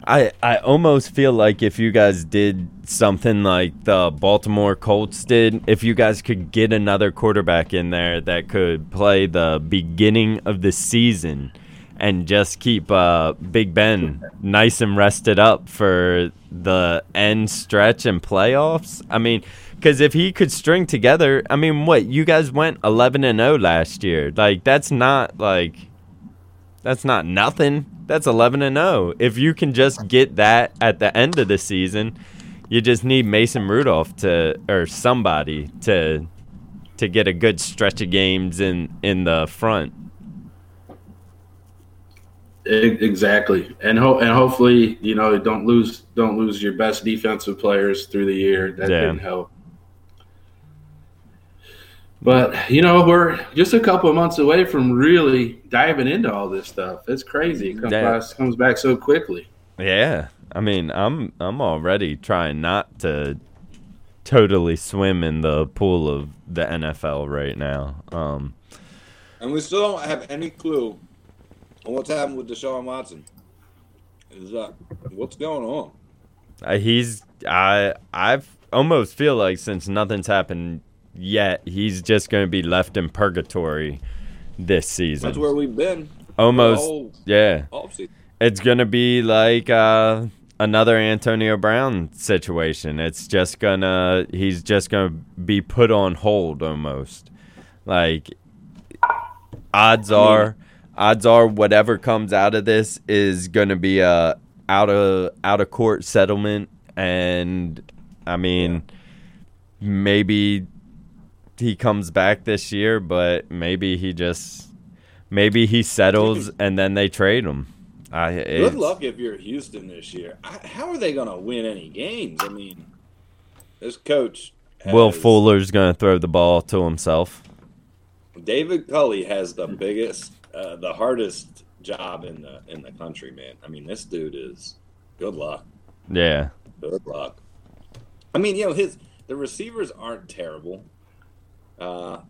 I, I almost feel like if you guys did something like the Baltimore Colts did, if you guys could get another quarterback in there that could play the beginning of the season and just keep uh, Big Ben nice and rested up for the end stretch and playoffs. I mean, because if he could string together, I mean, what you guys went eleven and zero last year. Like that's not like that's not nothing. That's 11 and 0. If you can just get that at the end of the season, you just need Mason Rudolph to or somebody to to get a good stretch of games in in the front. Exactly, and ho- and hopefully you know don't lose don't lose your best defensive players through the year. That Yeah. didn't help. But you know we're just a couple of months away from really diving into all this stuff. It's crazy. It comes, Yeah. by, comes back so quickly. Yeah. I mean, I'm I'm already trying not to totally swim in the pool of the NFL right now. Um And we still don't have any clue what's happened with Deshaun Watson. Is that what's going on? Uh, he's I I almost feel like since nothing's happened yet, he's just going to be left in purgatory this season. That's where we've been. almost whole yeah. offseason. It's going to be like uh, another Antonio Brown situation. It's just gonna he's just going to be put on hold almost. Like odds are odds are whatever comes out of this is going to be a out of out of court settlement and I mean maybe he comes back this year but maybe he just maybe he settles and then they trade him. I Good luck if you're Houston this year. I, how are they going to win any games? I mean, this coach. Will Fuller's going to throw the ball to himself. David Culley has the biggest, uh, the hardest job in the in the country, man. I mean, this dude is. Good luck. Yeah. Good luck. I mean, you know, his the receivers aren't terrible. Uh,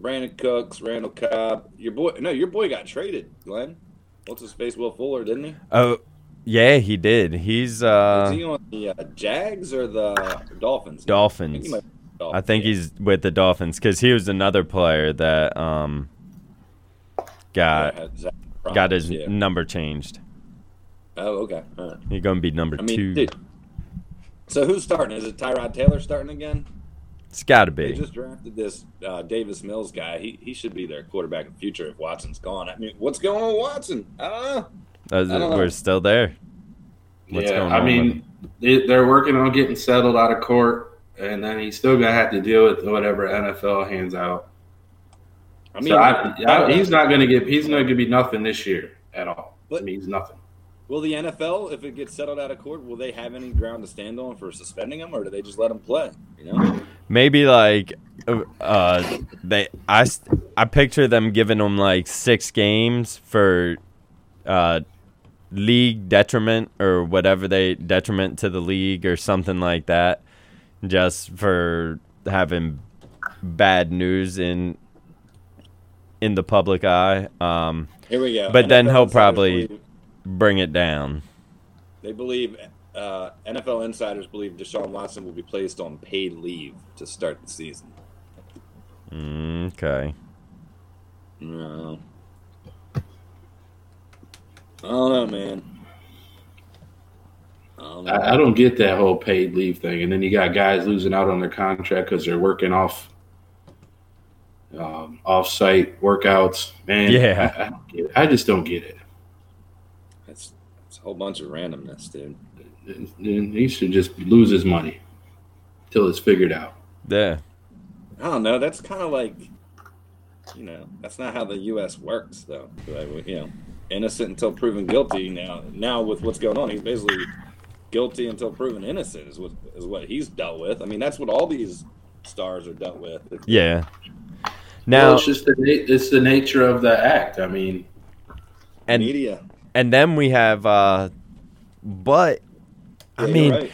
Brandin Cooks, Randall Cobb, your boy. No, your boy got traded. Glenn, what's his face? Will Fuller, didn't he? Oh, yeah, he did. He's Is uh he on the uh, Jags or the Dolphins? I think, Dolphins. he might be I think yeah. he's with the Dolphins because he was another player that um got Zach got his yeah. number changed. Oh, okay. All right. He's gonna be number I mean, two. dude. So who's starting? Is it Tyrod Taylor starting again? It's got to be. They just drafted this uh, Davis Mills guy. He he should be their quarterback in the future if Watson's gone. I mean, what's going on with Watson? I don't know. I don't know. we're still there. What's yeah, I mean, they, they're working on getting settled out of court, and then he's still gonna have to deal with whatever NFL hands out. I mean, so I, I, he's not gonna get. He's not gonna be nothing this year at all. I But- mean, he's nothing. will the NFL, if it gets settled out of court, will they have any ground to stand on for suspending him, or do they just let him play? You know, Maybe like uh they I I picture them giving him like 6 games for uh league detriment or whatever they detriment to the league or something like that just for having bad news in in the public eye um here we go. But then he'll probably- believe- bring it down they believe uh, NFL insiders believe Deshaun Watson will be placed on paid leave to start the season. Mm, okay No. I don't know, man. I don't know. I, I don't get that whole paid leave thing. And then you got guys losing out on their contract because they're working off um, off-site workouts. Man, Yeah. I, I, don't get it. I just don't get it. It's, it's a whole bunch of randomness, dude. And- and He should just lose his money till it's figured out. yeah I don't know. That's kind of like, you know, that's not how the U.S. works, though. Like, you know, innocent until proven guilty. Now, now with what's going on, he's basically guilty until proven innocent. Is what is what he's dealt with. I mean, that's what all these stars are dealt with. yeah Well, it's just the it's the nature of the act. I mean, and media. and then we have uh but I Yeah, you're mean, right.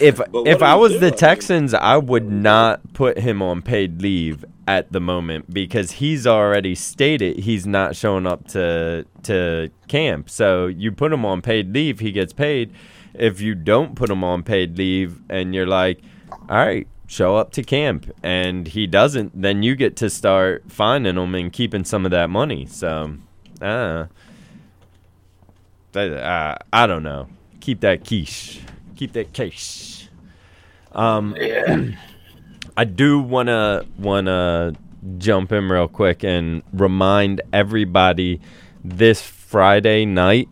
if if I was do? the I mean- Texans, I would not put him on paid leave at the moment because he's already stated he's not showing up to to camp. So you put him on paid leave, he gets paid. If you don't put him on paid leave and you're like, "All right, show up to camp," and he doesn't, then you get to start finding him and keeping some of that money. So, uh, uh, I don't know. Keep that quiche. Keep that quiche. Um, yeah, *clears throat* I do wanna wanna jump in real quick and remind everybody this Friday night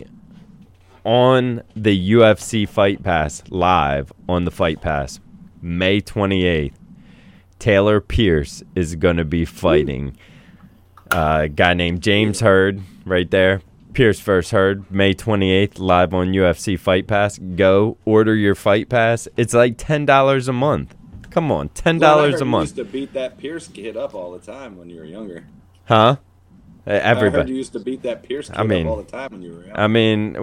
on the UFC Fight Pass live on the Fight Pass, May 28th. Taylor Pierce is going to be fighting uh, a guy named James Hurd right there. Pierce versus Hurd, May 28th, live on UFC Fight Pass. Go order your Fight Pass. It's like $10 a month. Come on, $10 Well, a month. used to beat that Pierce kid up all the time when you were younger. Huh? Uh, I heard Everybody. you used to beat that Pierce kid I mean, up all the time when you were young. I mean,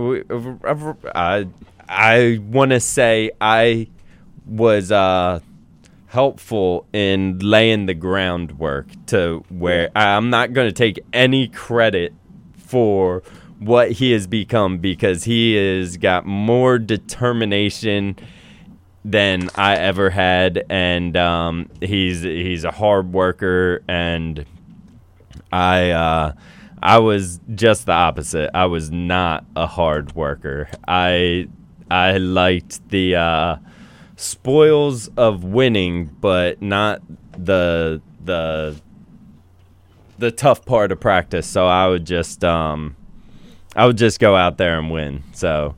I I want to say I was uh, helpful in laying the groundwork to where I'm not going to take any credit for what he has become because he has got more determination than I ever had, and um, he's he's a hard worker and I uh, I was just the opposite. I was not a hard worker. I I liked the uh, spoils of winning, but not the the the tough part of practice. So I would just um, I would just go out there and win. So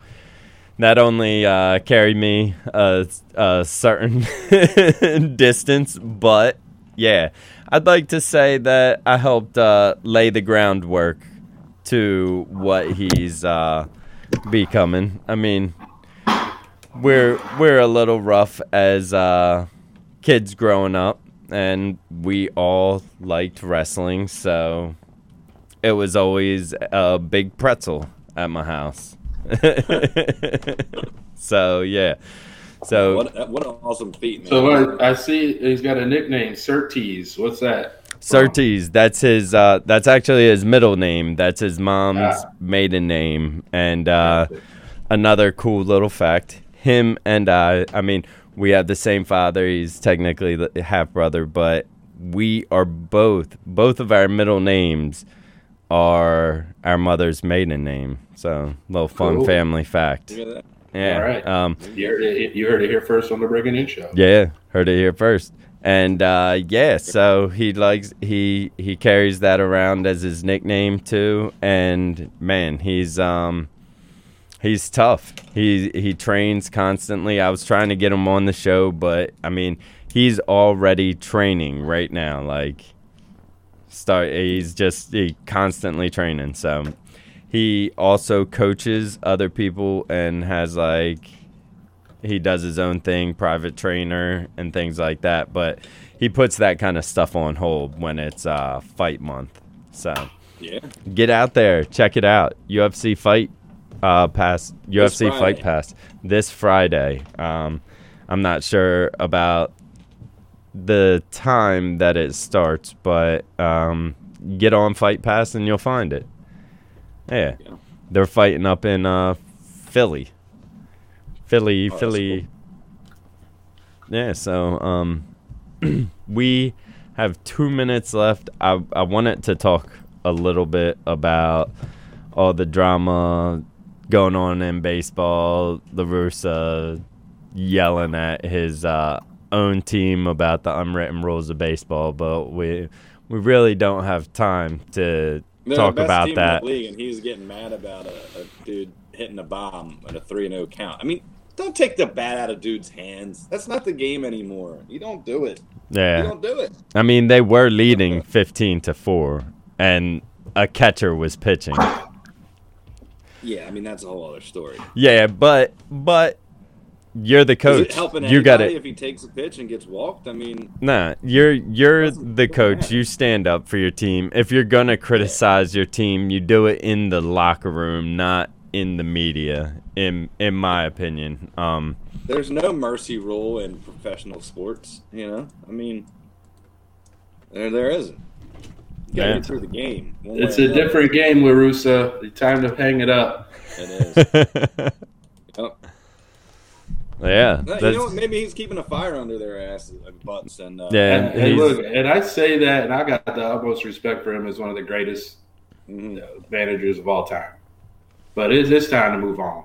that only uh, carried me a, a certain *laughs* distance, but yeah, I'd like to say that I helped uh, lay the groundwork to what he's uh, becoming. I mean, we're we're a little rough as uh, kids growing up, and we all liked wrestling, so it was always a big pretzel at my house. *laughs* so yeah, so what, what an awesome feat, man. So what, I see he's got a nickname, Surtees. What's that? Surtees, that's his. Uh, that's actually his middle name. That's his mom's Ah. maiden name. And uh, another cool little fact: him and I. I mean, we have the same father. He's technically the half brother, but we are both. Both of our middle names are our mother's maiden name. So, little fun Cool. family fact. Look at that. Yeah. All right. Um, You heard it, you heard it here first on the Breaking In show. yeah, heard it here first. And uh, yeah, so he likes he he carries that around as his nickname too. And man, he's um he's tough. He he trains constantly. I was trying to get him on the show, but I mean, he's already training right now. Like start he's just he constantly training. So he also coaches other people and has like he does his own thing, private trainer and things like that. But he puts that kind of stuff on hold when it's uh, fight month. So Yeah. get out there, check it out. UFC fight uh, pass, UFC fight pass this Friday. Um, I'm not sure about the time that it starts, but um, get on Fight Pass and you'll find it. Yeah, Yeah. they're fighting up in uh, Philly. Philly, Oh, Philly. Yeah, so um, *clears throat* we have two minutes left. I I wanted to talk a little bit about all the drama going on in baseball. La Russa yelling at his uh, own team about the unwritten rules of baseball, but we we really don't have time to They're talk about that. In the league, and he was getting mad about a, a dude hitting a bomb at a three and zero count. I mean, don't take the bat out of dude's hands. That's not the game anymore. You don't do it. Yeah, you don't do it. I mean they were leading fifteen to four, and a catcher was pitching. Yeah, I mean that's a whole other story. Yeah, but but you're the coach. helping You got it. if he takes a pitch and gets walked? I mean, Nah, you're you're the coach. matter. You stand up for your team. If you're gonna criticize your team, you do it in the locker room, not in the media. In in my opinion, um, there's no mercy rule in professional sports. You know, I mean, there there isn't. You gotta Yeah. get through the game. one It's a another. different game, La Russa. Time to hang it up. It is. *laughs* Yep. yeah, No, you know what? Maybe he's keeping a fire under their ass uh, butts and uh, Yeah. And, And and look, and I say that, and I got the utmost respect for him as one of the greatest mhm. uh, managers of all time. But it's, it's time to move on.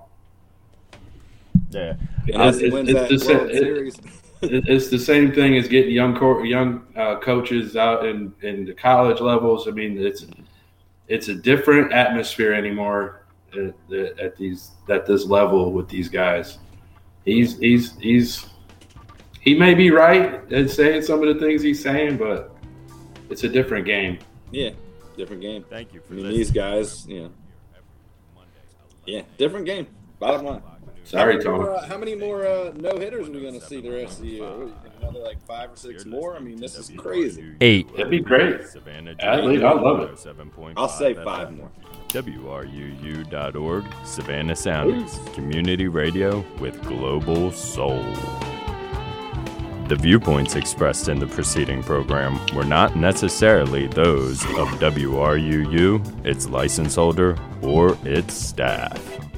yeah. And as he It's- wins it's that the World Series, It- *laughs* It's the same thing as getting young co- young uh, coaches out in, in the college levels. I mean, it's it's a different atmosphere anymore at, at these at this level with these guys. He's he's he's he may be right in saying some of the things he's saying, but it's a different game. yeah, different game. Thank you I for mean, these guys, you know, yeah, different game. Bottom line. Sorry, how many more, uh, how many more uh, no hitters are we going to see the rest of the year? You Another like five or six more? I mean, this is crazy. Eight. That'd be great. Savannah Athlete, I love it. I'll say five more. WRUU.org, Savannah Soundings, community radio with global soul. The viewpoints expressed in the preceding program were not necessarily those of WRUU, its license holder, or its staff.